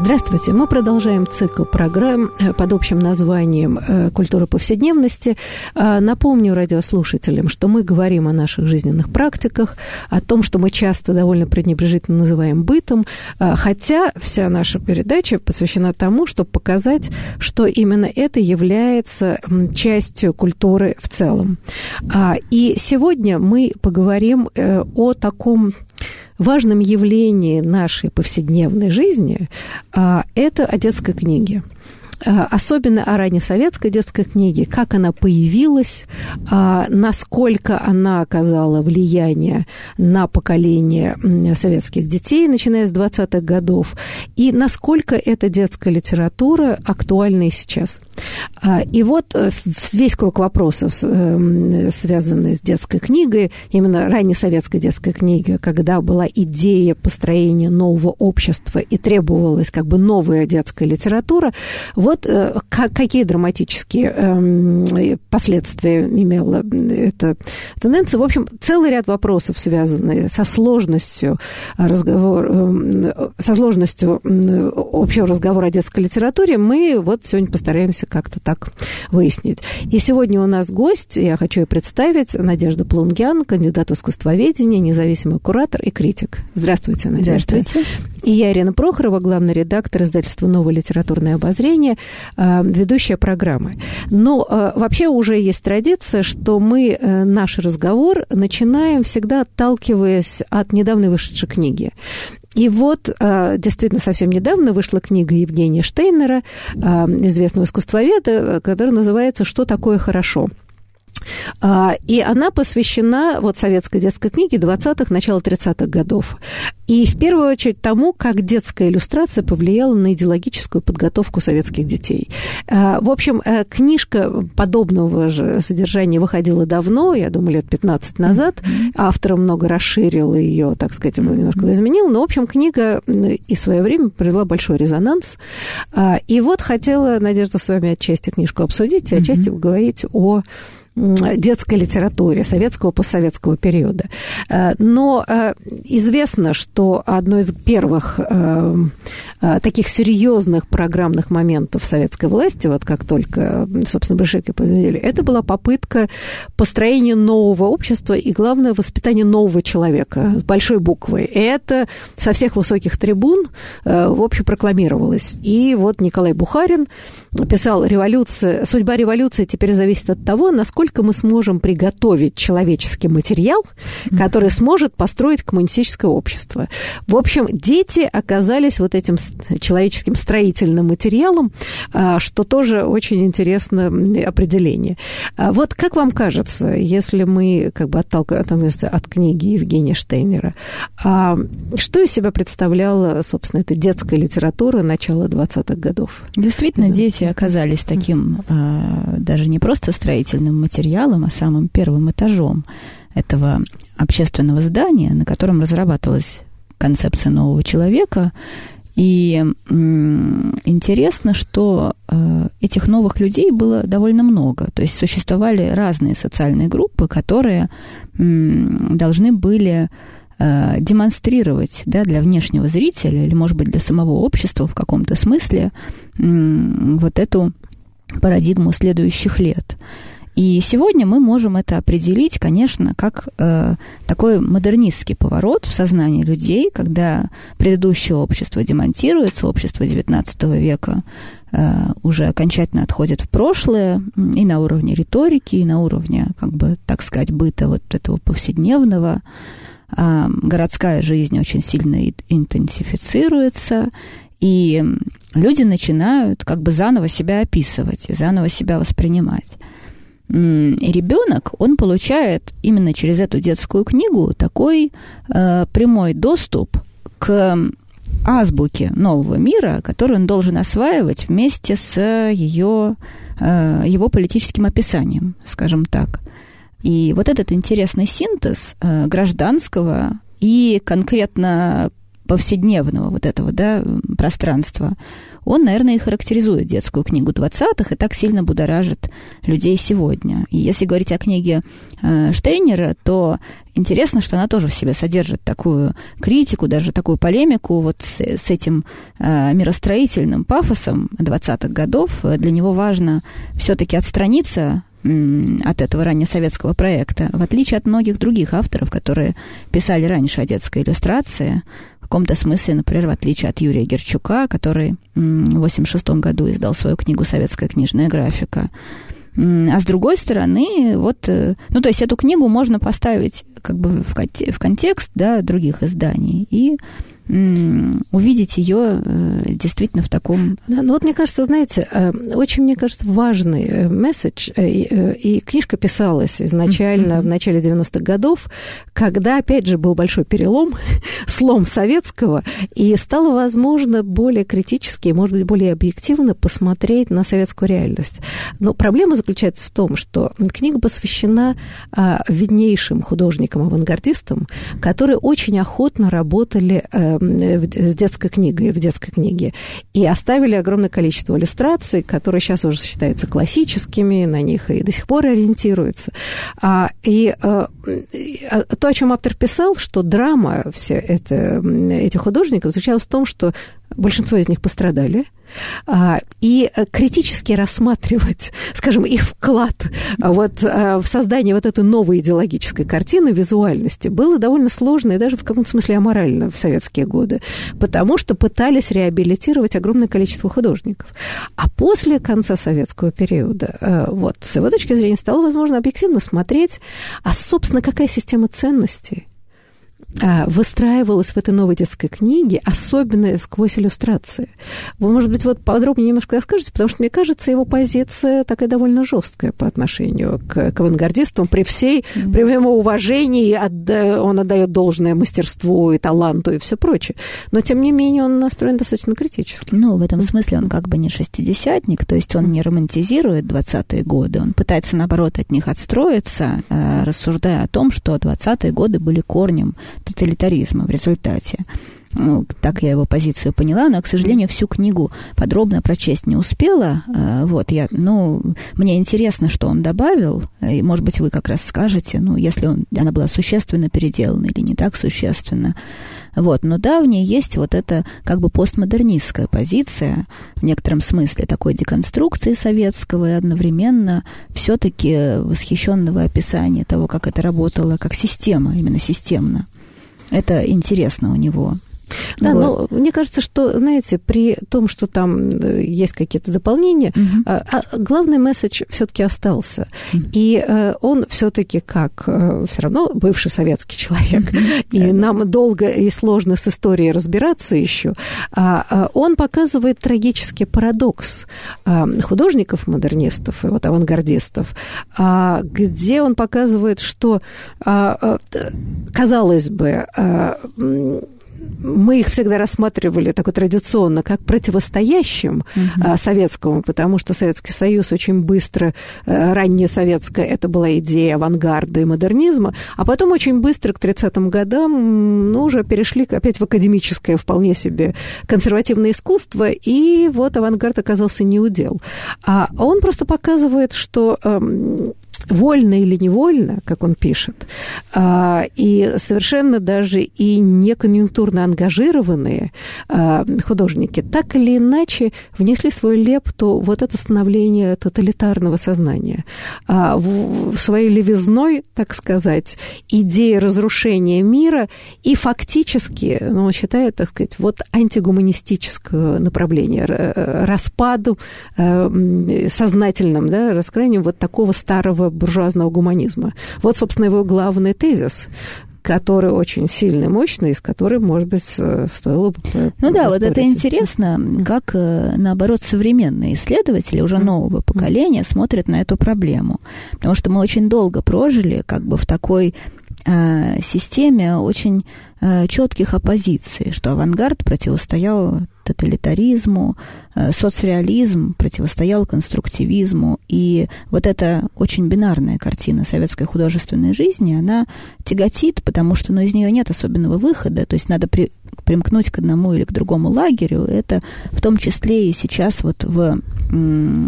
Здравствуйте. Мы продолжаем цикл программ э, под общим названием э, «Культура повседневности». А, напомню радиослушателям, что мы говорим о наших жизненных практиках, о том, что мы часто довольно пренебрежительно называем бытом, а, хотя вся наша передача посвящена тому, чтобы показать, что именно это является частью культуры в целом. А, и сегодня мы поговорим э, о таком важном явлении нашей повседневной жизни а, это о детской книге. Э, особенно о раннесоветской детской книге, как она появилась, а, насколько она оказала влияние на поколение советских детей, начиная с 20-х годов, и насколько эта детская литература актуальна и сейчас. А, и вот э, весь круг вопросов, эм, связанный с детской книгой, именно раннесоветской детской книги, когда была идея построения нового общества и требовалась как бы новая детская литература, вот э, какие драматические эм, последствия имела эта тенденция. В общем, целый ряд вопросов, связанные со сложностью разговора, эм, со сложностью общего разговора о детской литературе, мы вот сегодня постараемся как-то так выяснить. И сегодня у нас гость, я хочу ее представить, Надежда Плунгян, кандидат искусствоведения, независимый куратор и критик. Здравствуйте, Надежда. Здравствуйте. И я, Ирина Прохорова, главный редактор издательства «Новое литературное обозрение», э, ведущая программы. Но э, вообще уже есть традиция, что мы э, наш разговор начинаем всегда отталкиваясь от недавно вышедшей книги. И вот действительно совсем недавно вышла книга Евгения Штейнера, известного искусствоведа, которая называется «Что такое хорошо?». А, и она посвящена вот советской детской книге 20-х, начала 30-х годов. И в первую очередь тому, как детская иллюстрация повлияла на идеологическую подготовку советских детей. А, в общем, э, книжка подобного же содержания выходила давно, я думаю, лет 15 назад. Автор много расширил ее, так сказать, немножко изменил. Но, в общем, книга и в свое время привела большой резонанс. А, и вот хотела, Надежда, с вами отчасти книжку обсудить, отчасти поговорить о детской литературе советского постсоветского периода. Э, но э, известно, что одно из первых э, таких серьезных программных моментов советской власти, вот как только, собственно, большевики победили, это была попытка построения нового общества и, главное, воспитания нового человека с большой буквы. И это со всех высоких трибун, в общем, прокламировалось. И вот Николай Бухарин писал, революция, судьба революции теперь зависит от того, насколько насколько мы сможем приготовить человеческий материал, который сможет построить коммунистическое общество. В общем, дети оказались вот этим человеческим строительным материалом, а, что тоже очень интересное определение. А вот как вам кажется, если мы как бы отталкиваемся от книги Евгения Штейнера, а, что из себя представляла, собственно, эта детская литература начала 20-х годов? Действительно, да. дети оказались таким даже не просто строительным материалом, материалом, а самым первым этажом этого общественного здания, на котором разрабатывалась концепция нового человека. И интересно, что э, этих новых людей было довольно много. То есть существовали разные социальные группы, которые должны были э, демонстрировать да, для внешнего зрителя или, может быть, для самого общества в каком-то смысле вот эту парадигму следующих лет. И сегодня мы можем это определить, конечно, как э, такой модернистский поворот в сознании людей, когда предыдущее общество демонтируется, общество XIX века э, уже окончательно отходит в прошлое и на уровне риторики, и на уровне, как бы, так сказать, быта вот этого повседневного. Э, городская жизнь очень сильно интенсифицируется, и люди начинают как бы заново себя описывать и заново себя воспринимать ребенок, он получает именно через эту детскую книгу такой э, прямой доступ к азбуки нового мира, который он должен осваивать вместе с ее, э, его политическим описанием, скажем так. И вот этот интересный синтез э, гражданского и конкретно повседневного вот этого да, пространства, он, наверное, и характеризует детскую книгу 20-х и так сильно будоражит людей сегодня. И если говорить о книге э, Штейнера, то интересно, что она тоже в себе содержит такую критику, даже такую полемику вот с, с этим э, миростроительным пафосом 20-х годов. Для него важно все-таки отстраниться от этого раннесоветского проекта, в отличие от многих других авторов, которые писали раньше о детской иллюстрации, каком-то смысле, например, в отличие от Юрия Герчука, который в 1986 году издал свою книгу «Советская книжная графика». А с другой стороны, вот, э, ну, то есть эту книгу можно поставить как бы в контекст, да, других изданий и увидеть ее э, действительно в таком... Да, ну вот мне кажется, знаете, э, очень, мне кажется, важный э, месседж, и книжка писалась изначально mm-hmm. в начале 90-х годов, когда, опять же, был большой перелом, слом советского, и стало возможно более критически, может быть, более объективно посмотреть на советскую реальность. Но проблема заключается в том, что книга посвящена а, виднейшим художникам-авангардистам, которые очень охотно работали с детской книгой, в детской книге. И оставили огромное количество иллюстраций, которые сейчас уже считаются классическими, на них и до сих пор ориентируются. А, и а, то, о чем автор писал, что драма все это, этих художников заключалась в том, что большинство из них пострадали, и критически рассматривать, скажем, их вклад вот а, в создание вот этой новой идеологической картины визуальности было довольно сложно и даже в каком-то смысле аморально в советские годы, потому что пытались реабилитировать огромное количество художников. А после конца советского периода, а, вот, с его точки зрения, стало возможно объективно смотреть, а, собственно, какая система ценностей а, выстраивалась в этой новой детской книге, особенно сквозь иллюстрации. Вы, может быть, вот подробнее немножко расскажете, потому что, мне кажется, его позиция такая довольно жесткая по отношению к, к авангардистам при всей, mm-hmm. при его уважении, он отдает должное мастерству и таланту и все прочее. Но, тем не менее, он настроен достаточно критически. Ну, в этом смысле он как бы не шестидесятник, то есть он не романтизирует 20-е годы, он пытается, наоборот, от них отстроиться, э, рассуждая о том, что 20-е годы были корнем тоталитаризма в результате. Ну, так я его позицию поняла, но, к сожалению, всю книгу подробно прочесть не успела. А, вот, я, ну, мне интересно, что он добавил, и, может быть, вы как раз скажете, ну, если он, она была существенно переделана или не так существенно. Вот, но да, в ней есть вот эта как бы постмодернистская позиция, в некотором смысле такой деконструкции советского и одновременно все-таки восхищенного описания того, как это работало, как система, именно системно. Это интересно у него. Да, вот. но мне кажется, что, знаете, при том, что там э, есть какие-то дополнения, угу. а, главный месседж все-таки остался. Угу. И а, он все-таки как э, все равно бывший советский человек, угу. и нам долго и сложно с историей разбираться еще. А, а, он показывает трагический парадокс а, художников-модернистов и вот авангардистов, где он показывает, что, казалось бы, мы их всегда рассматривали так традиционно как противостоящим угу. советскому, потому что Советский Союз очень быстро, э, ранее советское, это была идея авангарда и модернизма, а потом очень быстро к 30-м годам ну, уже перешли опять в академическое вполне себе консервативное искусство, и вот авангард оказался неудел. А он просто показывает, что эм, вольно или невольно, как он пишет, а, и совершенно даже и не конъюнктурно ангажированные а, художники так или иначе внесли свою лепту вот это становление тоталитарного сознания. А, в своей левизной, так сказать, идеи разрушения мира и фактически, ну, он считает, так сказать, вот антигуманистическое направление, распаду сознательным, да, раскрытием вот такого старого буржуазного гуманизма. Вот, собственно, его главный тезис который очень сильный, мощный, из которой, может быть, э, стоило бы... Ну да, вот это интересно, как, э, наоборот, современные исследователи уже нового поколения смотрят на эту проблему. Потому что мы очень долго прожили как бы в такой э, системе очень четких оппозиций, что авангард противостоял тоталитаризму, э, соцреализм противостоял конструктивизму. И вот эта очень бинарная картина советской художественной жизни, она тяготит, потому что ну, из нее нет особенного выхода, то есть надо при, примкнуть к одному или к другому лагерю. Это в том числе и сейчас вот в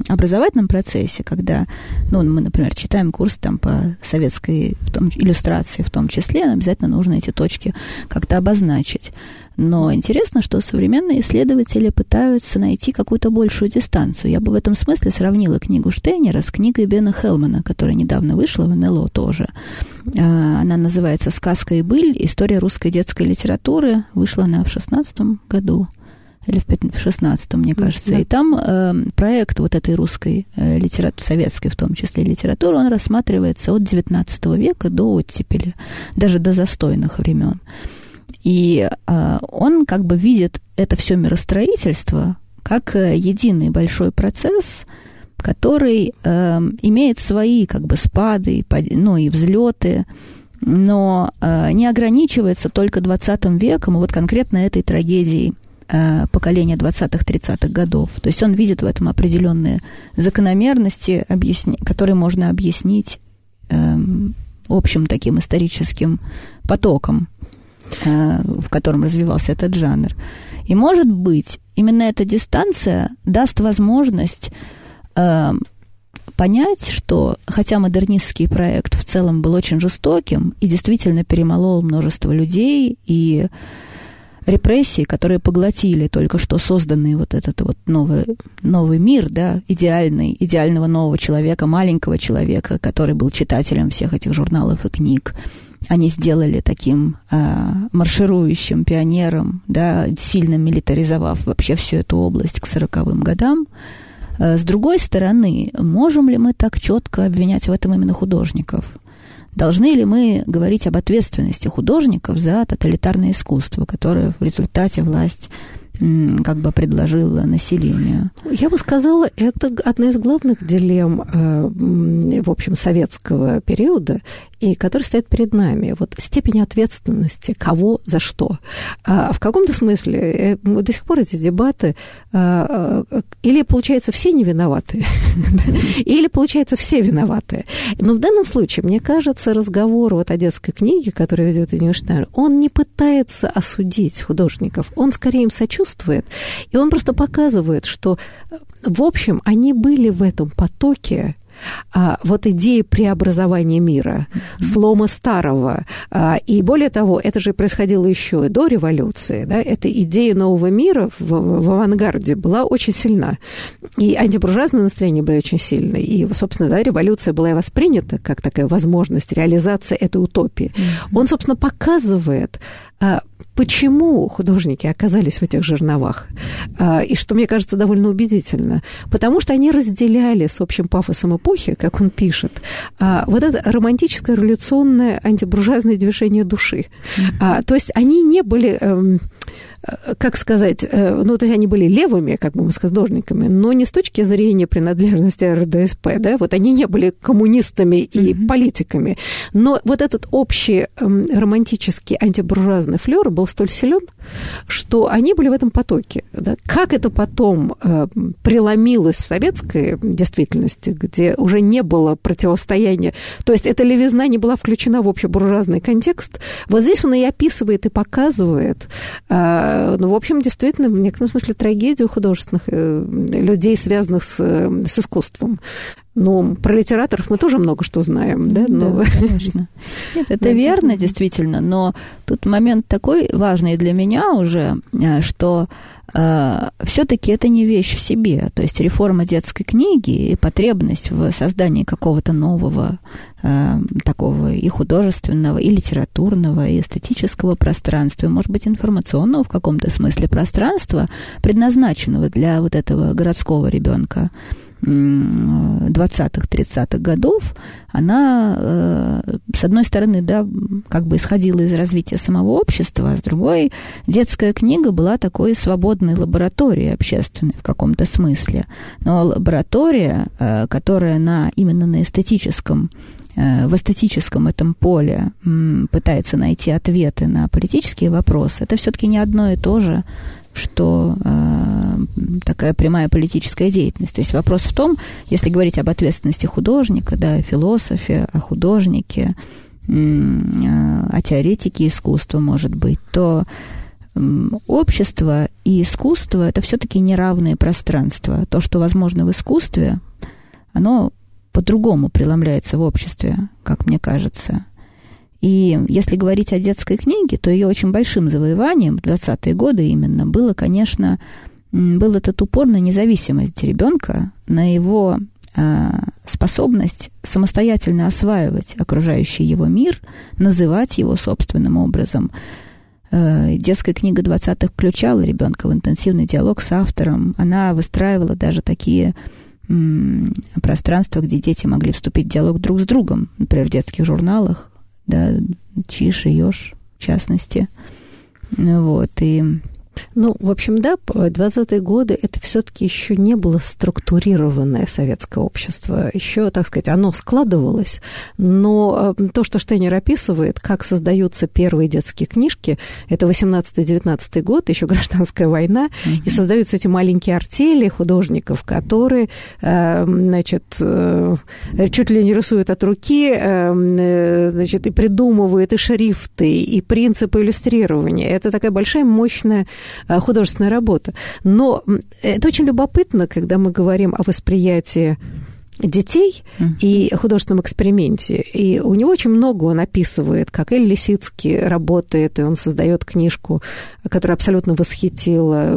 образовательном процессе, когда ну, мы, например, читаем курс там, по советской в том, иллюстрации в том числе, обязательно нужно эти точки как-то обозначить. Но интересно, что современные исследователи пытаются найти какую-то большую дистанцию. Я бы в этом смысле сравнила книгу Штейнера с книгой Бена Хелмана, которая недавно вышла в НЛО тоже. А, она называется «Сказка и быль. История русской детской литературы». Вышла она в шестнадцатом году или в 16 мне кажется. Да. И там э, проект вот этой русской э, литературы, советской в том числе литературы, он рассматривается от 19 века до оттепели, даже до застойных времен. И э, он как бы видит это все миростроительство как э, единый большой процесс, который э, имеет свои как бы спады, ну и взлеты, но э, не ограничивается только 20 веком и вот конкретно этой трагедией э, поколения 20-30-х годов. То есть он видит в этом определенные закономерности, объясни, которые можно объяснить э, общим таким историческим потоком. Э, в котором развивался этот жанр. И, может быть, именно эта дистанция даст возможность э, понять, что хотя модернистский проект в целом был очень жестоким и действительно перемолол множество людей и репрессии, которые поглотили только что созданный вот этот вот новый, новый мир, да, идеальный, идеального нового человека, маленького человека, который был читателем всех этих журналов и книг, они сделали таким э, марширующим пионером, да, сильно милитаризовав вообще всю эту область к сороковым годам. Э, с другой стороны, можем ли мы так четко обвинять в этом именно художников? Должны ли мы говорить об ответственности художников за тоталитарное искусство, которое в результате власть как бы предложила населению? Я бы сказала, это одна из главных дилемм, э, в общем, советского периода, и который стоит перед нами. Вот степень ответственности, кого за что. А в каком-то смысле э, до сих пор эти дебаты а, а, или, получается, все не виноваты, или, получается, все виноваты. Но в данном случае, мне кажется, разговор вот о детской книге, который ведет Эйнштейн, он не пытается осудить художников, он скорее им сочувствует, и он просто показывает, что, в общем, они были в этом потоке, вот идеи преобразования мира, mm-hmm. слома старого. А, и более того, это же происходило еще и до революции. Да? Эта идея нового мира в, в авангарде была очень сильна. И антибуржуазное настроение было очень сильное. И, собственно, да, революция была воспринята как такая возможность реализации этой утопии. Mm-hmm. Он, собственно, показывает а, почему художники оказались в этих жерновах, а, и что, мне кажется, довольно убедительно. Потому что они разделяли с общим пафосом эпохи, как он пишет, а, вот это романтическое революционное антибуржуазное движение души. То есть они не были эм, как сказать, э, ну, то есть они были левыми, как бы мы сказали, художниками, но не с точки зрения принадлежности РДСП, да, вот они не были коммунистами и mm-hmm. политиками, но вот этот общий эм, романтический антибуржуазный флер был столь силен, что они были в этом потоке. Да. Как это потом э, преломилось в советской действительности, где уже не было противостояния, то есть эта левизна не была включена в общебуржуазный контекст, вот здесь он и описывает, и показывает Э, ну, в общем, действительно, в некотором смысле трагедию художественных э, людей, связанных с, э, с искусством. Ну, про литераторов мы тоже много что знаем, да? Но... Да, конечно. Нет, это верно, действительно, но тут момент такой важный для меня уже, что э, все-таки это не вещь в себе. То есть реформа детской книги и потребность в создании какого-то нового э, такого и художественного, и литературного, и эстетического пространства, может быть, информационного в каком-то смысле пространства, предназначенного для вот этого городского ребенка 20-х, 30-х годов, она, э, с одной стороны, да, как бы исходила из развития самого общества, а с другой, детская книга была такой свободной лабораторией общественной в каком-то смысле. Но лаборатория, э, которая на, именно на эстетическом э, в эстетическом этом поле пытается найти ответы на политические вопросы, это все-таки не одно и то же, что э, такая прямая политическая деятельность. То есть вопрос в том, если говорить об ответственности художника, да, о философе, о художнике, э, о теоретике искусства, может быть, то общество и искусство это все-таки неравные пространства. То, что возможно в искусстве, оно по-другому преломляется в обществе, как мне кажется. И если говорить о детской книге, то ее очень большим завоеванием в 20-е годы именно было, конечно, был этот упор на независимость ребенка, на его э, способность самостоятельно осваивать окружающий его мир, называть его собственным образом, Э, детская книга 20-х включала ребенка в интенсивный диалог с автором. Она выстраивала даже такие пространства, где дети могли вступить в диалог друг с другом, например, в детских журналах, да, Чиш и Ёж, в частности. Вот, и ну, в общем, да, 20-е годы это все-таки еще не было структурированное советское общество. Еще, так сказать, оно складывалось. Но э, то, что Штейнер описывает, как создаются первые детские книжки, это 18-19 год, еще гражданская война, mm-hmm. и создаются эти маленькие артели художников, которые, э, значит, э, чуть ли не рисуют от руки, значит, и придумывают и шрифты, и принципы иллюстрирования. Это такая большая, мощная художественная работа. Но это очень любопытно, когда мы говорим о восприятии детей mm-hmm. и художественном эксперименте. И у него очень много он описывает, как Эль Лисицкий работает, и он создает книжку, которая абсолютно восхитила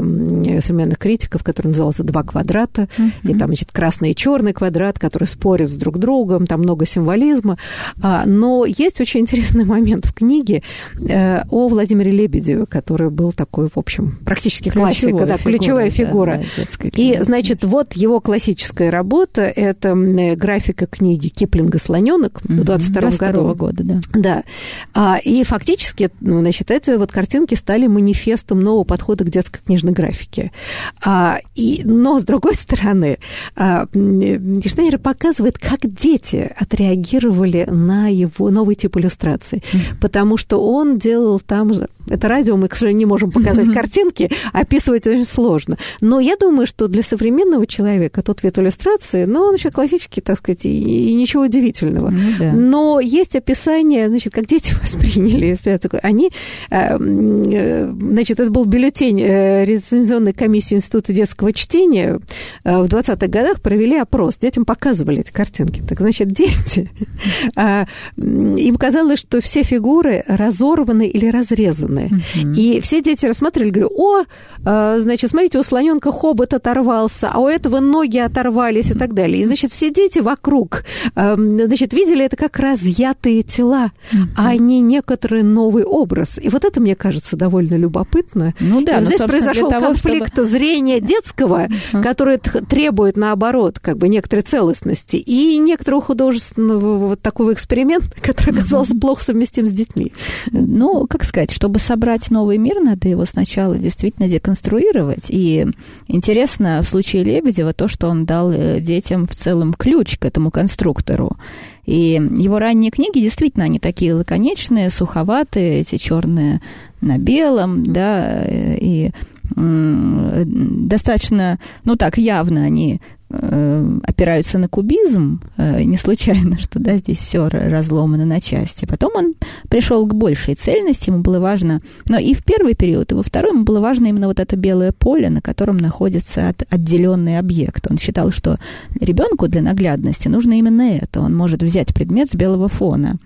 современных критиков, которая называлась «Два квадрата». Mm-hmm. И там, значит, красный и черный квадрат, которые спорят с друг другом, там много символизма. А, но есть очень интересный момент в книге э, о Владимире Лебедеве, который был такой, в общем, практически классика, да, ключевая фигура. Да, да, и, значит, вот его классическая работа – это это графика книги Киплинга «Слоненок» в 22 году. года, да. Да. А, и фактически, ну, значит, эти вот картинки стали манифестом нового подхода к детской книжной графике. А, и, но, с другой стороны, а, Штейнер показывает, как дети отреагировали на его новый тип иллюстрации. Mm-hmm. Потому что он делал там же... Это радио, мы, к сожалению, не можем показать картинки, описывать очень сложно. Но я думаю, что для современного человека тот вид иллюстрации, ну, он еще классический, так сказать, и, и ничего удивительного. Ну, да. Но есть описание, значит, как дети восприняли. Они, э, э, значит, это был бюллетень э, рецензионной комиссии Института детского чтения. В 20-х годах провели опрос. Детям показывали эти картинки. Так, значит, дети, им казалось, что все фигуры разорваны или разрезаны. И все дети рассматривали, говорю, о, значит, смотрите, у слоненка хобот оторвался, а у этого ноги оторвались и так далее. И, значит, все дети вокруг, эм, значит, видели это как разъятые тела, mm-hmm. а не некоторый новый образ. И вот это, мне кажется, довольно любопытно. Ну да, здесь произошел того, конфликт чтобы... зрения детского, mm-hmm. который требует, наоборот, как бы некоторой целостности, и некоторого художественного вот такого эксперимента, который оказался mm-hmm. плохо совместим с детьми. Ну, как сказать, чтобы собрать новый мир, надо его сначала действительно деконструировать. И интересно в случае Лебедева то, что он дал э, детям в целом ключ к этому конструктору. И его ранние книги действительно, они такие лаконичные, суховатые, эти черные на белом, да, и достаточно, ну так, явно они Э, опираются на кубизм, э, не случайно, что да, здесь все разломано на части. Потом он пришел к большей цельности, ему было важно, но и в первый период, и во второй ему было важно именно вот это белое поле, на котором находится от, отделенный объект. Он считал, что ребенку для наглядности нужно именно это. Он может взять предмет с белого фона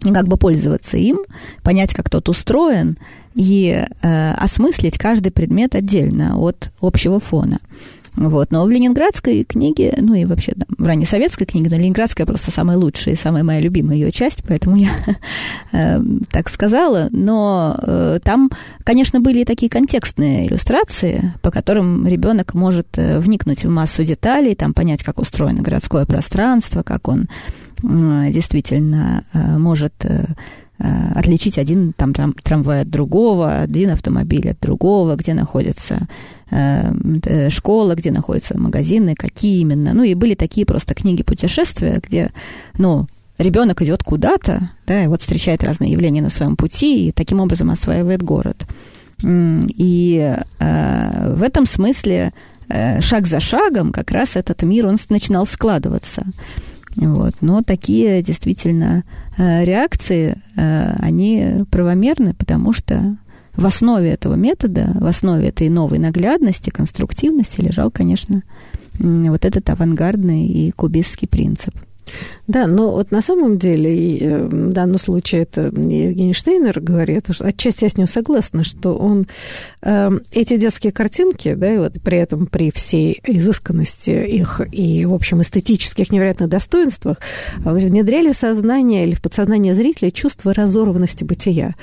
как бы пользоваться им, понять, как тот устроен, и э, осмыслить каждый предмет отдельно от общего фона. Вот. Но в ленинградской книге, ну и вообще там, в раннесоветской книге, но ленинградская просто самая лучшая и самая моя любимая ее часть, поэтому я э, так сказала. Но э, там, конечно, были и такие контекстные иллюстрации, по которым ребенок может э, вникнуть в массу деталей, там понять, как устроено городское пространство, как он э, действительно э, может... Э, отличить один там, там трамвай от другого, один автомобиль от другого, где находится э, э, школа, где находятся магазины, какие именно. Ну и были такие просто книги путешествия, где, ну, ребенок идет куда-то, да, и вот встречает разные явления на своем пути и таким образом осваивает город. И э, в этом смысле э, шаг за шагом как раз этот мир, он начинал складываться. Вот. Но такие действительно э, реакции, э, они правомерны, потому что в основе этого метода, в основе этой новой наглядности, конструктивности лежал, конечно, вот этот авангардный и кубистский принцип – да, но вот на самом деле, и э, в данном случае это Евгений Штейнер говорит, что отчасти я с ним согласна, что он э, эти детские картинки, да, и вот при этом при всей изысканности их и, в общем, эстетических невероятных достоинствах внедряли в сознание или в подсознание зрителя чувство разорванности бытия.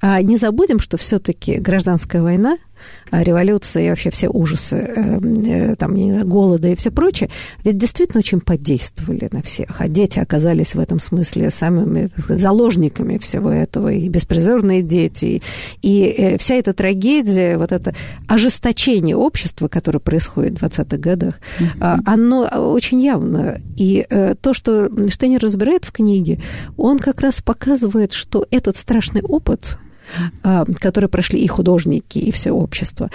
А не забудем, что все-таки гражданская война – а, революции и вообще все ужасы, эм, э, там, не знаю, голода и все прочее, ведь действительно очень подействовали на всех. А дети оказались в этом смысле самыми сказать, заложниками всего этого, и беспризорные дети, и э, вся эта трагедия, вот это ожесточение общества, которое происходит в 20-х годах, mm-hmm. оно очень явно. И э, то, что Штейнер разбирает в книге, он как раз показывает, что этот страшный опыт, которые прошли и художники, и все общество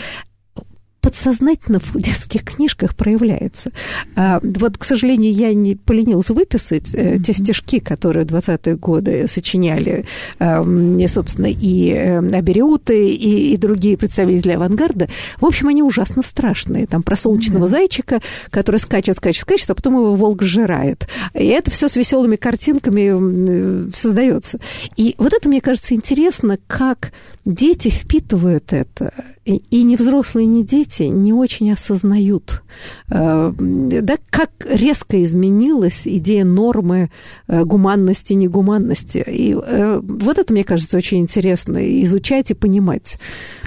подсознательно в детских книжках проявляется. А, вот, к сожалению, я не поленилась выписать mm-hmm. те стишки, которые в 20-е годы сочиняли, э, собственно, и Абериуты, и, и другие представители авангарда. В общем, они ужасно страшные. Там про солнечного mm-hmm. зайчика, который скачет, скачет, скачет, а потом его волк сжирает. И это все с веселыми картинками создается. И вот это, мне кажется, интересно, как дети впитывают это, и, ни взрослые, ни дети не очень осознают, э, да, как резко изменилась идея нормы э, гуманности, негуманности. И э, вот это, мне кажется, очень интересно изучать и понимать.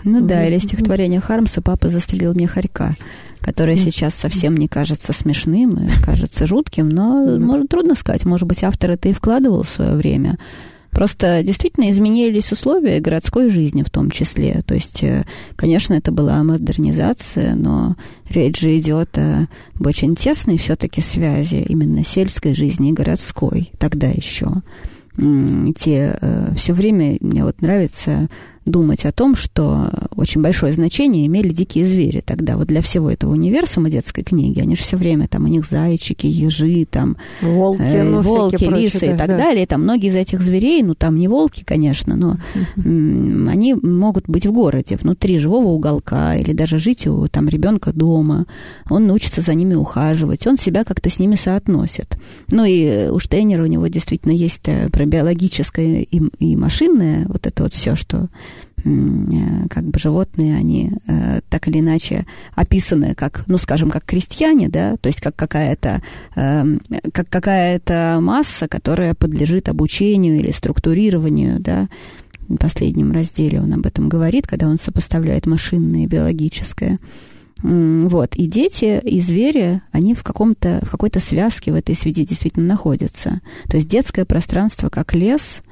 Ну да, или стихотворение Хармса «Папа застрелил мне хорька» которое сейчас совсем не кажется смешным кажется жутким, но, может, трудно сказать. Может быть, автор это и вкладывал в свое время. Просто действительно изменились условия городской жизни в том числе. То есть, э, конечно, это была модернизация, но речь же идет о очень тесной все-таки связи именно сельской жизни и городской тогда еще те э, все время мне вот нравится думать о том, что очень большое значение имели дикие звери тогда. Вот для всего этого универсума детской книги, они же все время там у них зайчики, ежи, там волки, э, ну, волки лисы прочие, и так да. далее. Там многие из этих зверей, ну там не волки, конечно, но uh-huh. они могут быть в городе, внутри живого уголка или даже жить у там ребенка дома. Он научится за ними ухаживать, он себя как-то с ними соотносит. Ну и у Штейнера у него действительно есть э, про биологическое и, и машинное вот это вот все, что Э, как бы животные, они э, так или иначе описаны как, ну, скажем, как крестьяне, да, то есть как какая-то, э, как какая-то масса, которая подлежит обучению или структурированию, да, в последнем разделе он об этом говорит, когда он сопоставляет машинное и биологическое. Вот. И дети, и звери, они в, каком-то, в какой-то связке в этой связи действительно находятся. То есть детское пространство как лес,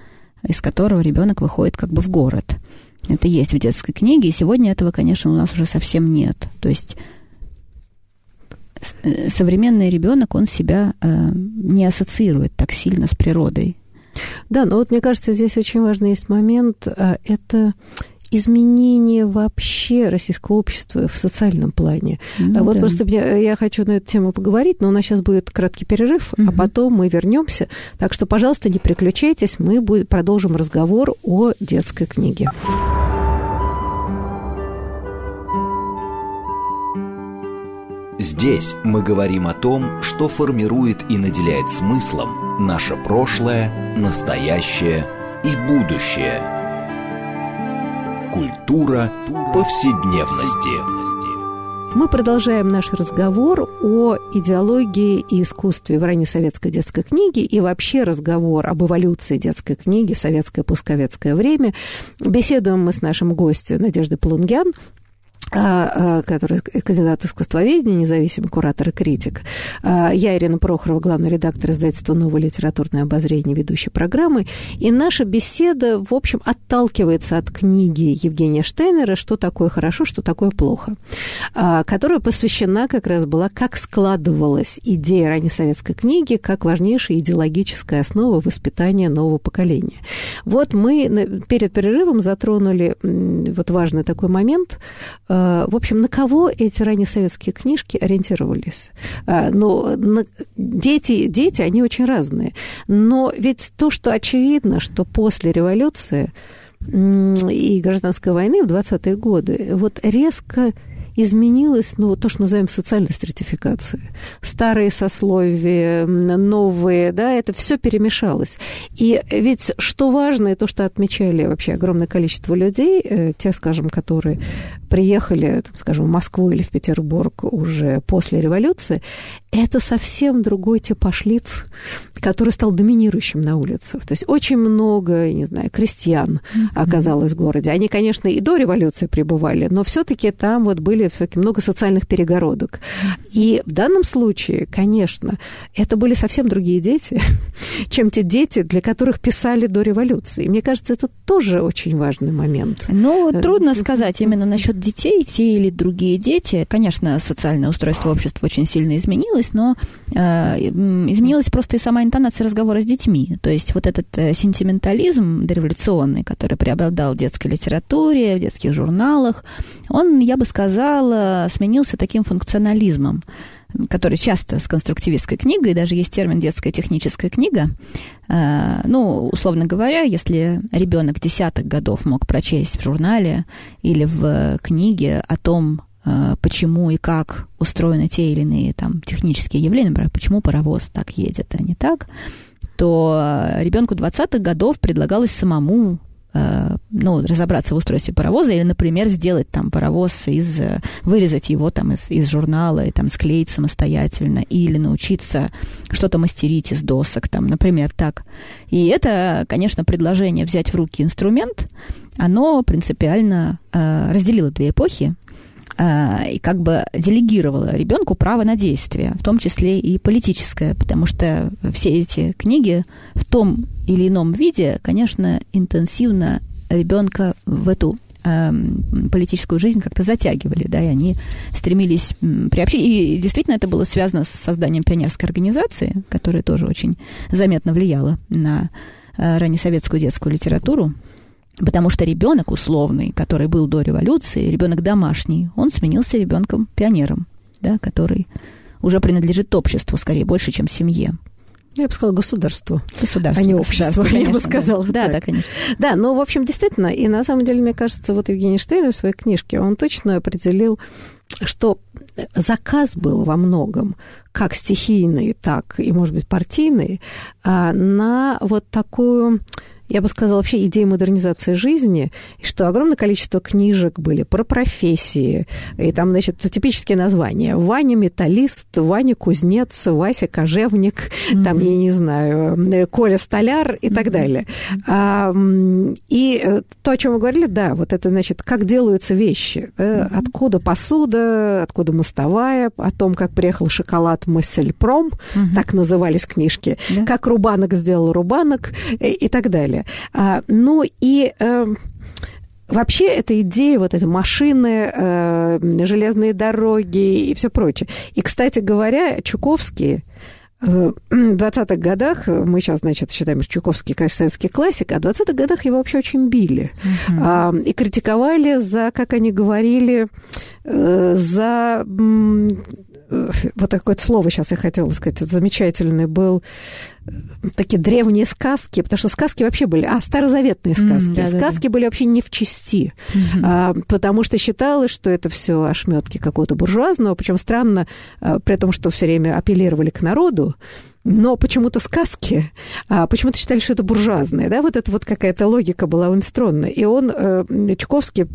из которого ребенок выходит как бы в город – это есть в детской книге, и сегодня этого, конечно, у нас уже совсем нет. То есть э, современный ребенок, он себя э, не ассоциирует так сильно с природой. Да, но вот мне кажется, здесь очень важный есть момент. Э, это изменение вообще российского общества в социальном плане. Ну, вот да. просто я, я хочу на эту тему поговорить, но у нас сейчас будет краткий перерыв, угу. а потом мы вернемся. Так что, пожалуйста, не переключайтесь, мы будет, продолжим разговор о детской книге. Здесь мы говорим о том, что формирует и наделяет смыслом наше прошлое, настоящее и будущее – Культура повседневности. Мы продолжаем наш разговор о идеологии и искусстве в ранней советской детской книге и вообще разговор об эволюции детской книги в советское постсоветское время. Беседуем мы с нашим гостем Надеждой Полунгян, который кандидат искусствоведения, независимый куратор и критик. А, я Ирина Прохорова, главный редактор издательства «Новое литературное обозрение», ведущей программы. И наша беседа, в общем, отталкивается от книги Евгения Штейнера «Что такое хорошо, что такое плохо», которая посвящена как раз была, как складывалась идея раннесоветской книги как важнейшая идеологическая основа воспитания нового поколения. Вот мы перед перерывом затронули вот важный такой момент – в общем, на кого эти ранние советские книжки ориентировались? Э, ну, дети, дети, они очень разные. Но ведь то, что очевидно, что после революции и гражданской войны в 20-е годы вот резко изменилось, ну, то, что называем социальной стратификацией. Старые сословия, новые, да, это все перемешалось. И ведь что важно, и то, что отмечали вообще огромное количество людей, э, те, скажем, которые приехали, там, скажем, в Москву или в Петербург уже после революции, это совсем другой типаж лиц, который стал доминирующим на улицах. То есть очень много, не знаю, крестьян оказалось в городе. Они, конечно, и до революции пребывали, но все-таки там вот были все-таки много социальных перегородок. И в данном случае, конечно, это были совсем другие дети, чем те дети, для которых писали до революции. Мне кажется, это тоже очень важный момент. Ну, трудно сказать именно насчет детей, те или другие дети. Конечно, социальное устройство общества очень сильно изменилось, но э, изменилась просто и сама интонация разговора с детьми. То есть вот этот э, сентиментализм дореволюционный, который преобладал в детской литературе, в детских журналах, он, я бы сказала, сменился таким функционализмом который часто с конструктивистской книгой, даже есть термин детская техническая книга. Э, ну, условно говоря, если ребенок десятых годов мог прочесть в журнале или в книге о том, э, почему и как устроены те или иные там технические явления, например, почему паровоз так едет, а не так, то ребенку 20-х годов предлагалось самому Э, ну, разобраться в устройстве паровоза или, например, сделать там паровоз из, вырезать его там из, из журнала и там склеить самостоятельно или научиться что-то мастерить из досок, там, например, так. И это, конечно, предложение взять в руки инструмент, оно принципиально э, разделило две эпохи, э, и как бы делегировала ребенку право на действие, в том числе и политическое, потому что все эти книги в том или ином виде, конечно, интенсивно ребенка в эту эм, политическую жизнь как-то затягивали, да, и они стремились приобщить. И действительно это было связано с созданием пионерской организации, которая тоже очень заметно влияла на э, раннесоветскую детскую литературу. Потому что ребенок условный, который был до революции, ребенок домашний, он сменился ребенком-пионером, да, который уже принадлежит обществу, скорее, больше, чем семье. Я бы сказала государству. Государство. А не общество, конечно, я бы сказала. Да, да, да, конечно. Да, но, в общем, действительно, и на самом деле, мне кажется, вот Евгений Штейн в своей книжке, он точно определил, что заказ был во многом как стихийный, так и, может быть, партийный, а, на вот такую я бы сказала, вообще идея модернизации жизни, что огромное количество книжек были про профессии, и там, значит, типические названия. Ваня металлист, Ваня кузнец, Вася кожевник, mm-hmm. там, я не знаю, Коля столяр и mm-hmm. так далее. А, и э, то, о чем вы говорили, да, вот это, значит, как делаются вещи, mm-hmm. откуда посуда, откуда мостовая, о том, как приехал шоколад Массельпром, mm-hmm. так назывались книжки, yeah. как Рубанок сделал Рубанок и, и так далее далее. А, ну и... Э, Вообще, эта идея, вот эти машины, э, железные дороги и все прочее. И, кстати говоря, Чуковский в 20-х годах, мы сейчас, значит, считаем, что Чуковский, конечно, советский классик, а в 20-х годах его вообще очень били. Uh-huh. А, и критиковали за, как они говорили, э, за вот такое слово сейчас я хотела сказать, замечательный был, такие древние сказки, потому что сказки вообще были, а, старозаветные сказки. Mm, да, сказки да, были вообще не в части, mm-hmm. а, потому что считалось, что это все ошметки какого-то буржуазного, причем странно, а, при том, что все время апеллировали к народу, но почему-то сказки, а, почему-то считали, что это буржуазные, да, вот это вот какая-то логика была у Инстрона. И он, э, Чуковский,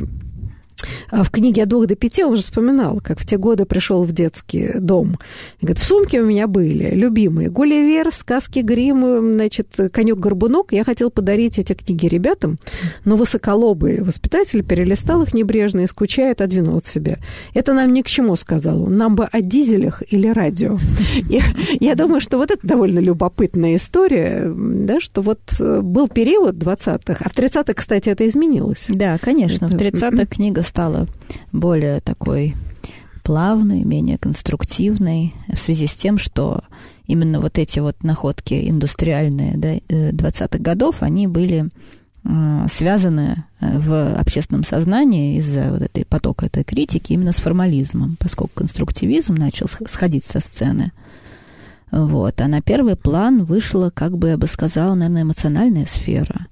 в книге «От двух до пяти» он же вспоминал, как в те годы пришел в детский дом. Говорит, в сумке у меня были любимые «Гулливер», «Сказки Гримм», значит, «Конек-горбунок». Я хотел подарить эти книги ребятам, но высоколобый воспитатель перелистал их небрежно и, скучая, отодвинул от себя. Это нам ни к чему, сказал он. Нам бы о дизелях или радио. Я, я думаю, что вот это довольно любопытная история, да, что вот был период 20-х, а в 30-х, кстати, это изменилось. Да, конечно. В 30-х книга стала более такой плавной, менее конструктивной в связи с тем, что именно вот эти вот находки индустриальные да, 20-х годов, они были э, связаны э, в общественном сознании из-за вот этой потока этой критики именно с формализмом, поскольку конструктивизм начал сходить со сцены. Вот. А на первый план вышла, как бы я бы сказала, наверное, эмоциональная сфера.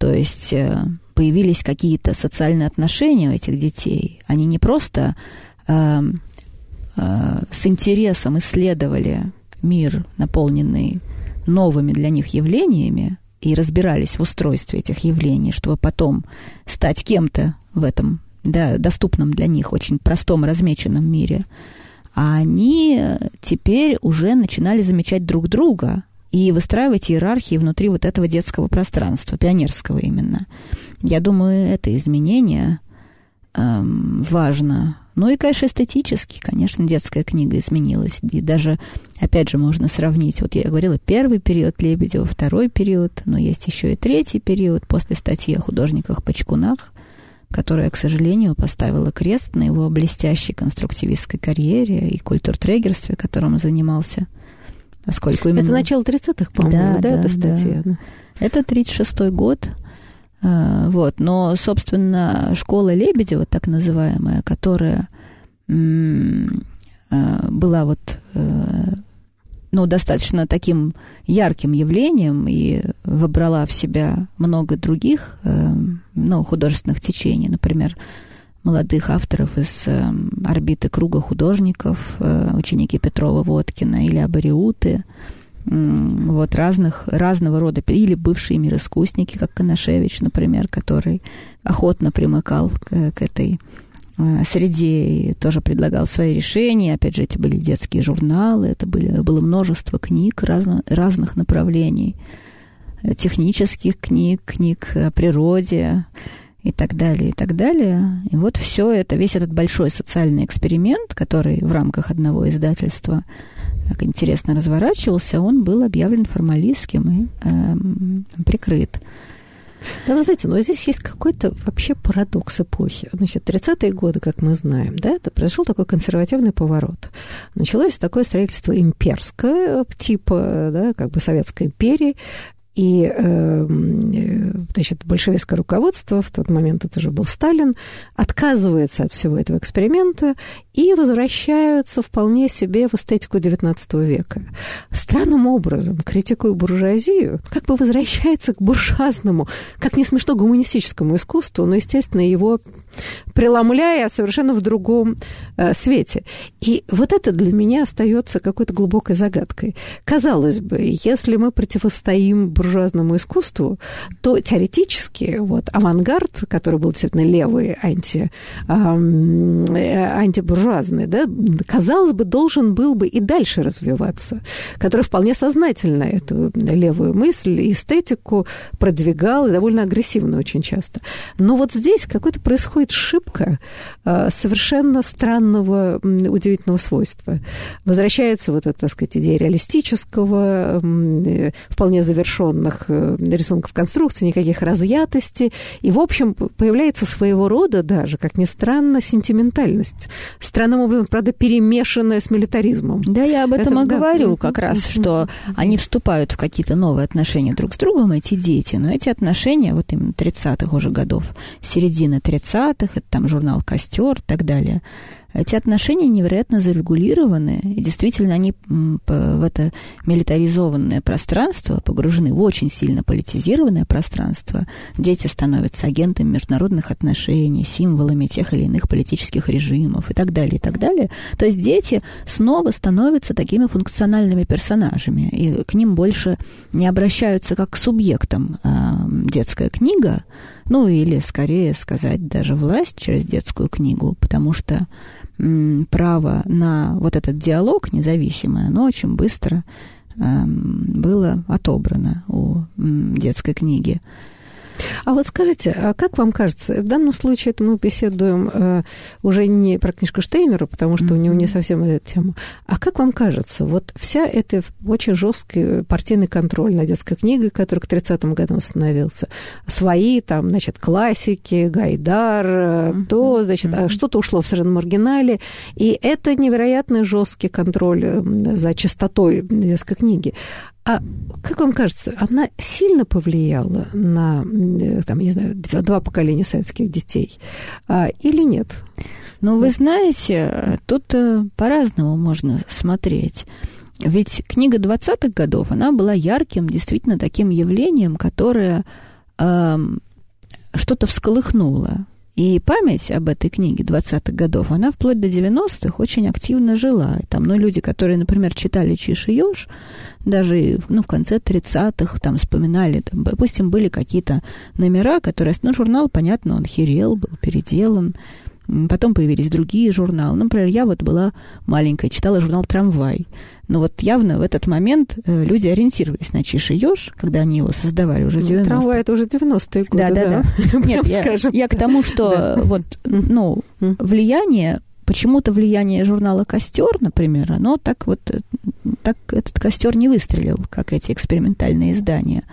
То есть э, появились какие-то социальные отношения у этих детей. Они не просто э, э, с интересом исследовали мир, наполненный новыми для них явлениями, и разбирались в устройстве этих явлений, чтобы потом стать кем-то в этом да, доступном для них, очень простом, размеченном мире, а они теперь уже начинали замечать друг друга и выстраивать иерархии внутри вот этого детского пространства, пионерского именно. Я думаю, это изменение эм, важно. Ну и, конечно, эстетически, конечно, детская книга изменилась. И даже, опять же, можно сравнить. Вот я говорила, первый период Лебедева, второй период, но есть еще и третий период после статьи о художниках-почкунах, которая, к сожалению, поставила крест на его блестящей конструктивистской карьере и культуртрегерстве, которым он занимался – Поскольку именно... Это начало 30-х, по-моему, да, да, да, эта статья? Да. Это 36-й год. А, вот. Но, собственно, школа Лебедева, так называемая, которая а, была вот э, ну, достаточно таким ярким явлением и выбрала в себя много других э, ну, художественных течений. Например, молодых авторов из э, орбиты круга художников, э, ученики Петрова-Водкина или Абариуты, вот разных, разного рода, или бывшие мироискусники, как Коношевич, например, который охотно примыкал к, к этой э, среде и тоже предлагал свои решения. Опять же, эти были детские журналы, это были, было множество книг разно, разных направлений, технических книг, книг о природе, и так далее, и так далее. И вот все это, весь этот большой социальный эксперимент, который в рамках одного издательства так интересно разворачивался, он был объявлен формалистским и э, прикрыт. Да, вы знаете, но здесь есть какой-то вообще парадокс эпохи. Значит, 30-е годы, как мы знаем, да, это произошел такой консервативный поворот. Началось такое строительство имперское типа, да, как бы Советской империи, и, эм, э, значит, большевистское руководство, в тот момент это уже был Сталин, отказывается от всего этого эксперимента и возвращаются вполне себе в эстетику XIX века. Странным образом, критикуя буржуазию, как бы возвращается к буржуазному, как не смешно, гуманистическому искусству, но, естественно, его преломляя совершенно в другом э, свете. И вот это для меня остается какой-то глубокой загадкой. Казалось бы, если мы противостоим буржуазному искусству, то теоретически вот авангард, который был действительно левый, анти, э, антибуржуазный, да, казалось бы, должен был бы и дальше развиваться, который вполне сознательно эту левую мысль, эстетику продвигал, и довольно агрессивно очень часто. Но вот здесь какой-то происходит ошибка э, совершенно странного, удивительного свойства. Возвращается вот эта, так сказать, идея реалистического, э, вполне завершенных э, рисунков конструкции, никаких разъятостей. И, в общем, появляется своего рода даже, как ни странно, сентиментальность. Странным образом, правда, перемешанная с милитаризмом. Да, я об этом Это, и да. говорю как раз, что они вступают в какие-то новые отношения друг с другом, эти дети, но эти отношения, вот именно 30-х уже годов, середина 30-х, это там журнал «Костер» и так далее. Эти отношения невероятно зарегулированы, и действительно они в это милитаризованное пространство погружены, в очень сильно политизированное пространство. Дети становятся агентами международных отношений, символами тех или иных политических режимов и так далее, и так далее. То есть дети снова становятся такими функциональными персонажами, и к ним больше не обращаются как к субъектам. А, детская книга Ну, или, скорее сказать, даже власть через детскую книгу, потому что м, право на вот этот диалог независимый, оно очень быстро эм, было отобрано у м, детской книги. А вот скажите, а как вам кажется, в данном случае это мы беседуем э, уже не про книжку Штейнера, потому что mm-hmm. у него не совсем эта тема, а как вам кажется, вот вся эта очень жесткий партийный контроль над детской книгой, который к 30-м годам установился, свои там, значит, классики, Гайдар, mm-hmm. то, значит, mm-hmm. что-то ушло в совершенно маргинале, и это невероятно жесткий контроль за чистотой детской книги. А как вам кажется, она сильно повлияла на, э, там, не знаю, два, два поколения советских детей а, или нет? Ну, вы знаете, тут э, по-разному можно смотреть. Ведь книга 20-х годов, она была ярким, действительно таким явлением, которое э, что-то всколыхнуло. И память об этой книге 20-х годов, она вплоть до 90-х очень активно жила. Там, ну, люди, которые, например, читали «Чиш и Ёж», даже ну, в конце 30-х там вспоминали, там, допустим, были какие-то номера, которые... Ну, журнал, понятно, он херел, был переделан. Потом появились другие журналы. Например, я вот была маленькая, читала журнал «Трамвай». Но вот явно в этот момент э, люди ориентировались на Чиш и Ёж, когда они его создавали уже в 90-е. Трамвай это уже 90-е годы, да. Да, да, Нет, я, я к тому, что вот, ну, влияние почему-то влияние журнала Костер, например, оно так вот э, так этот костер не выстрелил, как эти экспериментальные издания.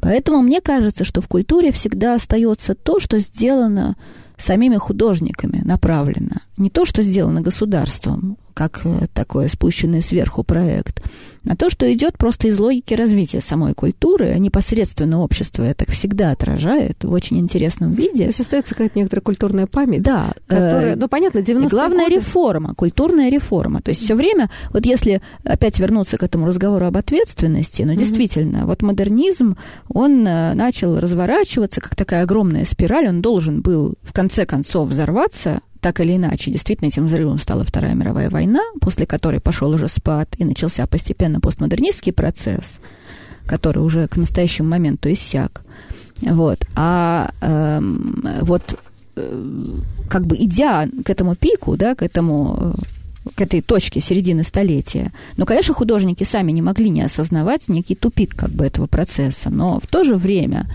Поэтому мне кажется, что в культуре всегда остается то, что сделано самими художниками направлено. Не то, что сделано государством, как э, такой спущенный сверху проект, а то, что идет просто из логики развития самой культуры, а непосредственно общество это всегда отражает в очень интересном виде. То есть остается какая-то некоторая культурная память. Да. Которая, э, ну, понятно, 90 Главная годы... реформа, культурная реформа. То есть все время, вот если опять вернуться к этому разговору об ответственности, ну, действительно, mm-hmm. вот модернизм, он э, начал разворачиваться, как такая огромная спираль, он должен был в конце концов взорваться, так или иначе, действительно этим взрывом стала Вторая мировая война, после которой пошел уже спад и начался постепенно постмодернистский процесс, который уже к настоящему моменту иссяк. Вот. А эм, вот э, как бы идя к этому пику, да, к этому к этой точке середины столетия. Но, конечно, художники сами не могли не осознавать некий тупик как бы этого процесса, но в то же время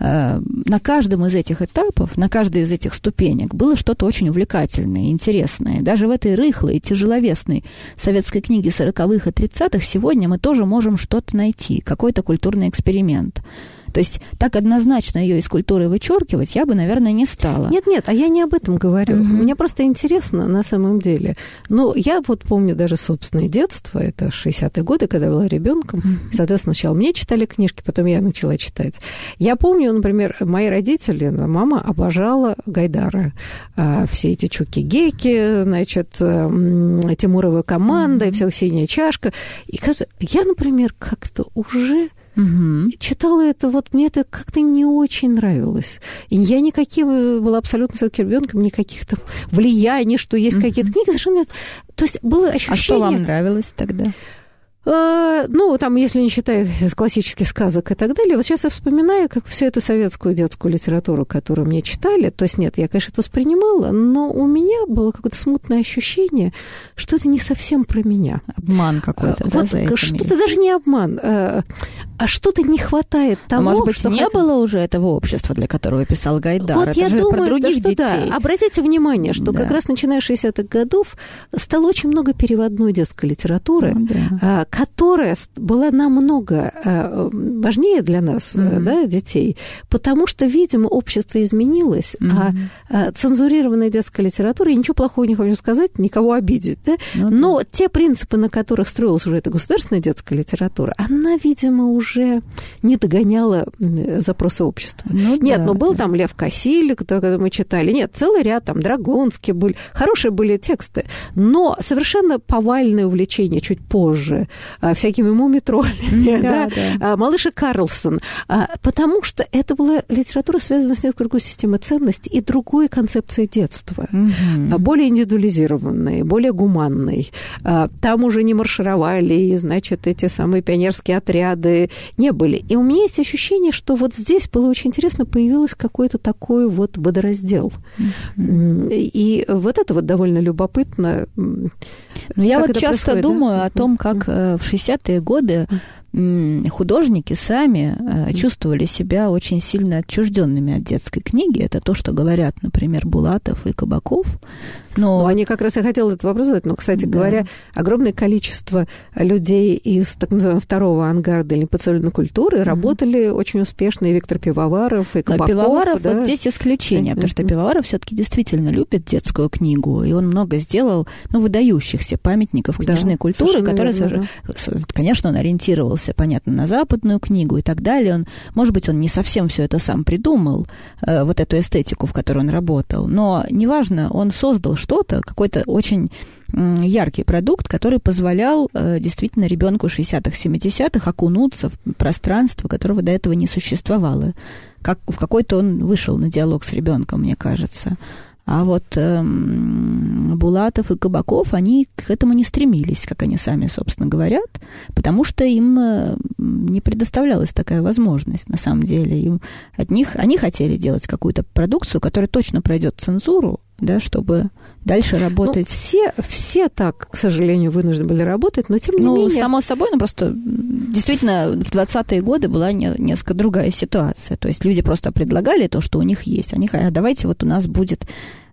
на каждом из этих этапов, на каждой из этих ступенек было что-то очень увлекательное, интересное. Даже в этой рыхлой и тяжеловесной советской книге 40-х и 30-х сегодня мы тоже можем что-то найти, какой-то культурный эксперимент. То есть так однозначно ее из культуры вычеркивать я бы, наверное, не стала. Нет, нет, а я не об этом говорю. Mm-hmm. Мне просто интересно на самом деле. Ну, я вот помню даже собственное детство, это 60-е годы, когда я была ребенком. Mm-hmm. Соответственно, сначала мне читали книжки, потом я начала читать. Я помню, например, мои родители, мама обожала Гайдара. А, все эти чуки-геки, значит, Тимуровая команда, mm-hmm. и все синяя чашка. И я, например, как-то уже Угу. Читала это, вот мне это как-то не очень нравилось. И я никаким э, была абсолютно все-таки ребенком, никаких там влияний, что есть угу. какие-то книги, совершенно нет. То есть было ощущение... А что вам нравилось тогда? А, ну, там, если не считая классических сказок и так далее, вот сейчас я вспоминаю, как всю эту советскую детскую литературу, которую мне читали, то есть нет, я, конечно, это воспринимала, но у меня было какое-то смутное ощущение, что это не совсем про меня. Обман какой-то, а, да, вот Что-то даже не обман, а, а что-то не хватает того, а может быть, что не хотел... было уже этого общества, для которого писал Гайдар? Вот это я же думаю, про других что детей. Да. Обратите внимание, что да. как раз начиная с 60-х годов стало очень много переводной детской литературы, ну, да которая была намного э, важнее для нас, mm-hmm. да, детей, потому что, видимо, общество изменилось, mm-hmm. а цензурированная детская литература, я ничего плохого не хочу сказать, никого обидеть, да? Ну, но да. те принципы, на которых строилась уже эта государственная детская литература, она, видимо, уже не догоняла запросы общества. Ну, Нет, да, ну был да. там Лев Кассиль, который мы читали, нет, целый ряд там Драгунский были, хорошие были тексты, но совершенно повальное увлечение чуть позже всякими мумитроллями, да, да. А, Малыш и Карлсон, а, потому что это была литература, связанная с другой системой ценностей и другой концепцией детства, угу. более индивидуализированной, более гуманной. Там уже не маршировали, и, значит, эти самые пионерские отряды, не были. И у меня есть ощущение, что вот здесь было очень интересно, появилось какой-то такой вот водораздел. И вот это вот довольно любопытно. Ну, я вот часто думаю да? о том, как mm-hmm. В 60-е годы художники сами э, чувствовали себя очень сильно отчужденными от детской книги. Это то, что говорят, например, Булатов и Кабаков. Но... Ну, они как раз и хотели этот вопрос задать. Но, кстати да. говоря, огромное количество людей из так называемого второго ангарда или поцелуйной культуры mm-hmm. работали очень успешно. И Виктор Пивоваров, и Кабаков. Но Пивоваров да? вот здесь исключение, mm-hmm. потому что Пивоваров все-таки действительно любит детскую книгу, и он много сделал ну, выдающихся памятников книжной да, культуры, которые, верно, да. конечно, он ориентировался ориентировался, понятно, на западную книгу и так далее. Он, может быть, он не совсем все это сам придумал, э, вот эту эстетику, в которой он работал, но неважно, он создал что-то, какой-то очень яркий продукт, который позволял э, действительно ребенку 60-х, 70-х окунуться в пространство, которого до этого не существовало. Как, в какой-то он вышел на диалог с ребенком, мне кажется. А вот эм, Булатов и Кабаков, они к этому не стремились, как они сами, собственно, говорят, потому что им э, не предоставлялась такая возможность, на самом деле. Им от них, они хотели делать какую-то продукцию, которая точно пройдет цензуру, да, чтобы дальше ну, работать. Ну, все, все так, к сожалению, вынуждены были работать, но тем не ну, менее... Ну, само собой, ну, просто действительно в 20-е годы была не, несколько другая ситуация. То есть люди просто предлагали то, что у них есть. Они а давайте вот у нас будет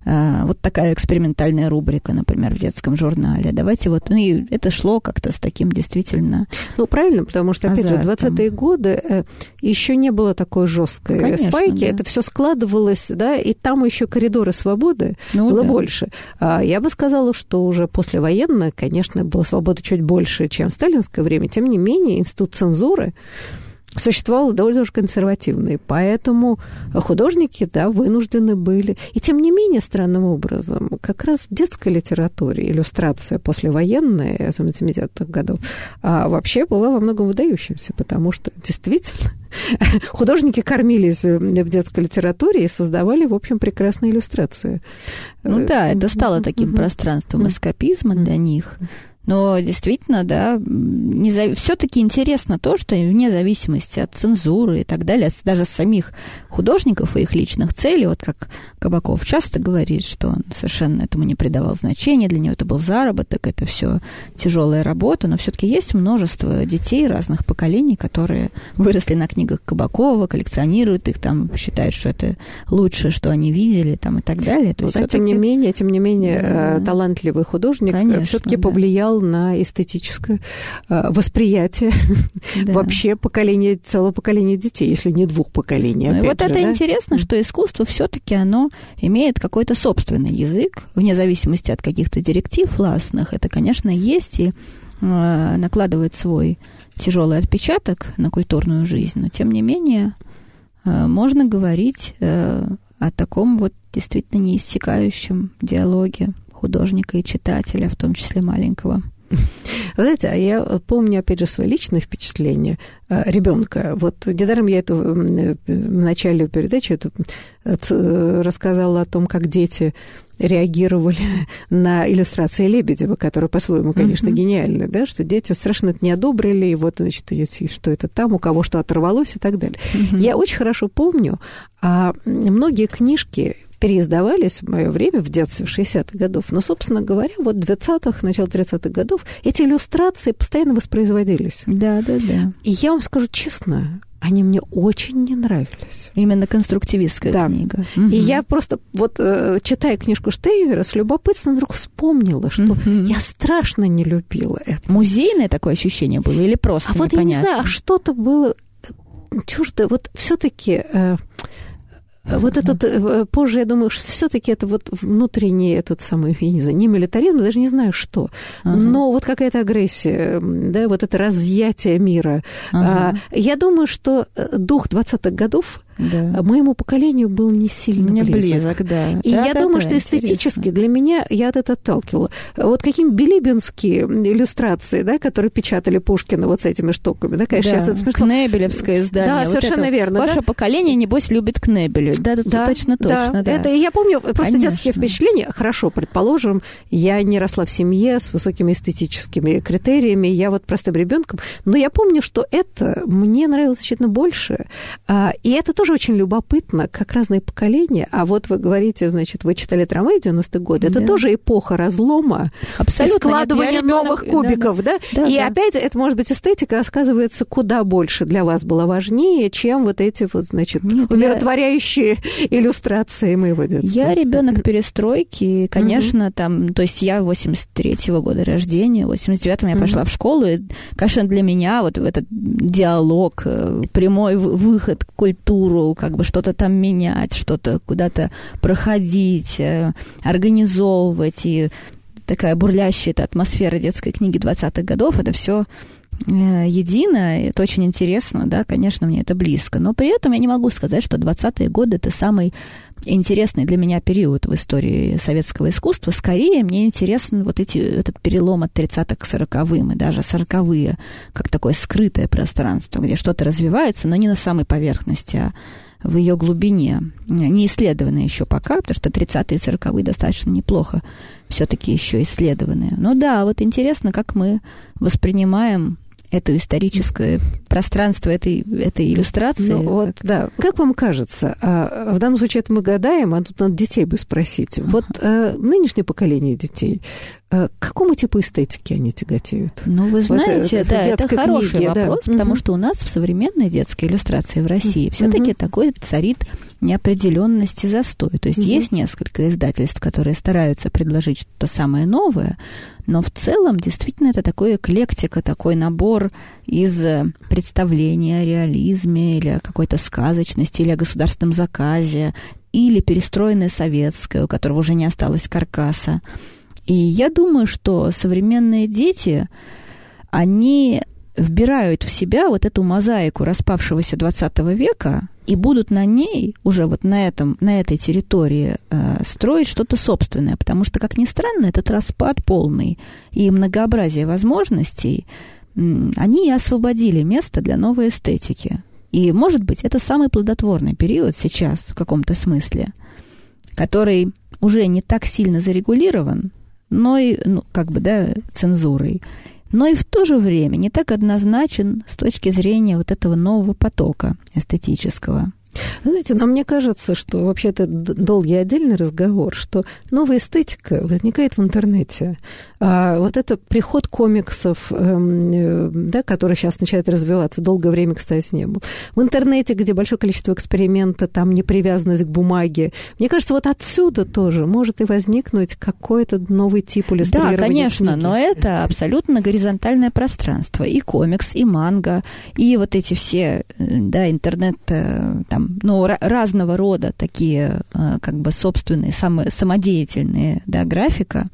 вот такая экспериментальная рубрика, например, в детском журнале. Давайте вот, ну и это шло как-то с таким действительно. Ну правильно, потому что опять азартом. же 20-е годы э, еще не было такой жесткой Конечно, спайки, да. это все складывалось, да, и там еще коридоры свободы ну, было да. больше. А я бы сказала, что уже послевоенно, конечно, была свобода чуть больше, чем в сталинское время. Тем не менее, институт цензуры существовал довольно уж консервативный, поэтому художники, да, вынуждены были. И тем не менее, странным образом, как раз детской литературе иллюстрация послевоенная, особенно 70-х годов, а вообще была во многом выдающимся, потому что действительно художники кормились в детской литературе и создавали, в общем, прекрасные иллюстрации. Ну да, это стало таким пространством эскапизма для них. Но действительно, да, незав... все-таки интересно то, что вне зависимости от цензуры и так далее, даже самих художников и их личных целей, вот как Кабаков часто говорит, что он совершенно этому не придавал значения, для него это был заработок, это все тяжелая работа, но все-таки есть множество детей разных поколений, которые выросли на книгах Кабакова, коллекционируют их, там считают, что это лучшее, что они видели, там и так далее. То ну, тем не менее, тем не менее, да. Э, талантливый художник все-таки да. повлиял повлиял на эстетическое э, восприятие да. вообще поколения, целого поколения детей, если не двух поколений. Ну, вот же, это да? интересно, что искусство все-таки оно имеет какой-то собственный язык, вне зависимости от каких-то директив властных. Это, конечно, есть и э, накладывает свой тяжелый отпечаток на культурную жизнь, но тем не менее э, можно говорить о таком вот действительно неиссякающем диалоге художника и читателя, в том числе маленького. Знаете, а я помню, опять же, свои личные впечатления э, ребенка. Вот недаром я эту в начале передачи эту, рассказала о том, как дети реагировали на иллюстрации Лебедева, которые по-своему, конечно, mm-hmm. гениальны, да, что дети страшно это не одобрили, и вот, значит, что это там, у кого что оторвалось и так далее. Mm-hmm. Я очень хорошо помню, а многие книжки переиздавались в мое время, в детстве, в 60-х годов. Но, собственно говоря, вот в 20-х, начало 30-х годов эти иллюстрации постоянно воспроизводились. Да, да, да. И я вам скажу честно, они мне очень не нравились. Именно конструктивистская да. книга. Угу. И я просто, вот э, читая книжку Штейнера, с любопытством вдруг вспомнила, что угу. я страшно не любила это. Музейное такое ощущение было или просто А вот непонятно? я не знаю, а что-то было чуждо. Вот все-таки... Э, вот этот, э, позже, я думаю, что все-таки это вот внутренний этот самый, я не знаю, не милитаризм, даже не знаю что, ага. но вот какая-то агрессия, да, вот это разъятие мира. Ага. Я думаю, что э, дух 20-х годов да. моему поколению был не сильно не близок. близок да. И да, я да, думаю, да, что эстетически интересно. для меня я от этого отталкивала. Вот какие билибинские иллюстрации, да, которые печатали Пушкина вот с этими штуками, да, конечно, да. сейчас это смешно. Кнебелевское издание. Да, вот совершенно это. верно. Ваше да? поколение, небось, любит Кнебеля. Да, Да, точно, точно, да. Это, и я помню, просто Конечно. детские впечатления, хорошо, предположим, я не росла в семье с высокими эстетическими критериями, я вот простым ребенком, но я помню, что это мне нравилось значительно больше. А, И это тоже очень любопытно, как разные поколения. А вот вы говорите, значит, вы читали «Трамвай» 90-е годы, это Да. тоже эпоха разлома, Абсолютно. и складывания Нет, я новых да, кубиков, да? Да, и да. опять, это, может быть, эстетика, оказывается, куда больше для вас была важнее, чем вот эти вот, значит, Нет, я- умиротворяющие иллюстрации моего детства. Я ребенок перестройки, и, конечно, там, то есть я 83-го года рождения, в 89-м я Мгм. пошла в школу, и, конечно, для меня вот этот диалог, э, прямой выход в культуру, как бы что-то там менять, что-то куда-то проходить, э, организовывать, и такая бурлящая эта атмосфера детской книги 20-х годов, это все едино, и это очень интересно, да, конечно, мне это близко. Но при этом я не могу сказать, что 20-е годы это самый интересный для меня период в истории советского искусства. Скорее, мне интересен вот эти, этот перелом от 30-х к 40-м, и даже 40-е, как такое скрытое пространство, где что-то развивается, но не на самой поверхности, а в ее глубине, не исследованные еще пока, потому что 30-е и 40-е достаточно неплохо все-таки еще исследованные. Но да, вот интересно, как мы воспринимаем это историческое пространство этой, этой иллюстрации. Ну, вот, да. Как вам кажется, а, в данном случае это мы гадаем, а тут надо детей бы спросить. Вот а, нынешнее поколение детей, к какому типу эстетики они тяготеют? Ну, вы Вот знаете, это- да, это хороший книги, да. вопрос, потому Мгм. что у нас в современной детской иллюстрации в России Мгм. все-таки такой царит неопределенность и застой. То есть Мгм. есть несколько издательств, которые стараются предложить что-то самое новое, но в целом действительно это такой эклектика, такой набор из э, представления о реализме или о какой-то сказочности, или о государственном заказе, или перестроенное советское, у которого уже не осталось каркаса. И я думаю, что современные дети, они вбирают в себя вот эту мозаику распавшегося 20 века и будут на ней, уже вот на, этом, на этой территории, э, строить что-то собственное. Потому что, как ни странно, этот распад полный и многообразие возможностей, м, они и освободили место для новой эстетики. И, может быть, это самый плодотворный период сейчас, в каком-то смысле, который уже не так сильно зарегулирован, но и, ну, как бы, да, цензурой, но и в то же время не так однозначен с точки зрения вот этого нового потока эстетического. Знаете, но мне кажется, что вообще это долгий отдельный разговор, что новая эстетика возникает в интернете. А вот это приход комиксов, эм, э, да, который сейчас начинает развиваться, долгое время, кстати, не был. В интернете, где большое количество эксперимента, там непривязанность к бумаге. Мне кажется, вот отсюда тоже может и возникнуть какой-то новый тип Да, иллюстрирования конечно, книги. но это абсолютно горизонтальное пространство. И комикс, и манга, и вот эти все, э, да, интернет, э, там, ну, ра- разного рода такие, э, как бы, собственные, само- самодеятельные, да, графика.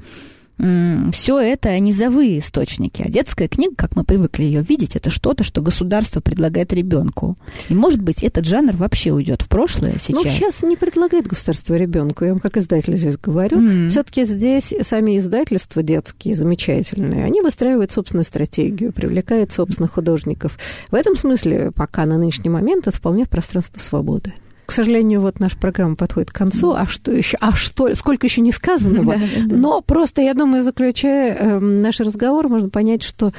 Все это низовые источники. А детская книга, как мы привыкли ее видеть, это что-то, что государство предлагает ребенку. И, может быть, этот жанр вообще уйдет в прошлое сейчас. Ну, сейчас не предлагает государство ребенку, я вам как издатель здесь говорю. М. Все-таки здесь сами издательства детские, замечательные, они выстраивают собственную стратегию, привлекают собственных художников. В этом смысле пока на нынешний момент это вполне пространство свободы. К сожалению, вот наша программа подходит к концу. А что еще? А что? Сколько еще не сказанного? Но просто, я думаю, заключая э, наш разговор, можно понять, что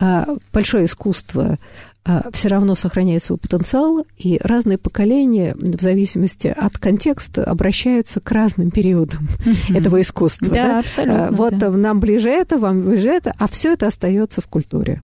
э, большое искусство все равно сохраняет свой потенциал, и разные поколения, в зависимости от контекста, обращаются к разным периодам Мгм. этого искусства. Да, да? абсолютно, А, Вот да. нам ближе это, вам ближе это, а все это остается в культуре.